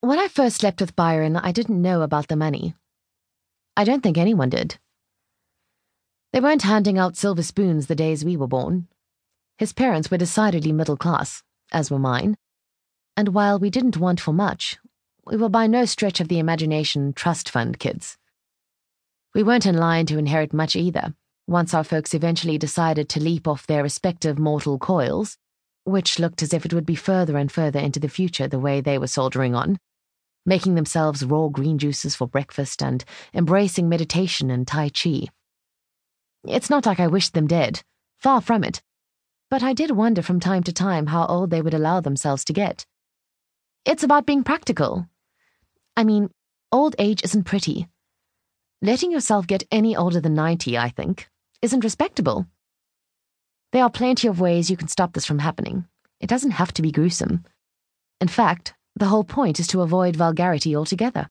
When I first slept with Byron, I didn't know about the money. I don't think anyone did. They weren't handing out silver spoons the days we were born. His parents were decidedly middle class, as were mine, and while we didn't want for much, we were by no stretch of the imagination trust fund kids. We weren't in line to inherit much either, once our folks eventually decided to leap off their respective mortal coils, which looked as if it would be further and further into the future the way they were soldiering on, making themselves raw green juices for breakfast and embracing meditation and Tai Chi. It's not like I wished them dead, far from it, but I did wonder from time to time how old they would allow themselves to get. It's about being practical. I mean, old age isn't pretty. Letting yourself get any older than 90, I think, isn't respectable. There are plenty of ways you can stop this from happening. It doesn't have to be gruesome. In fact, the whole point is to avoid vulgarity altogether.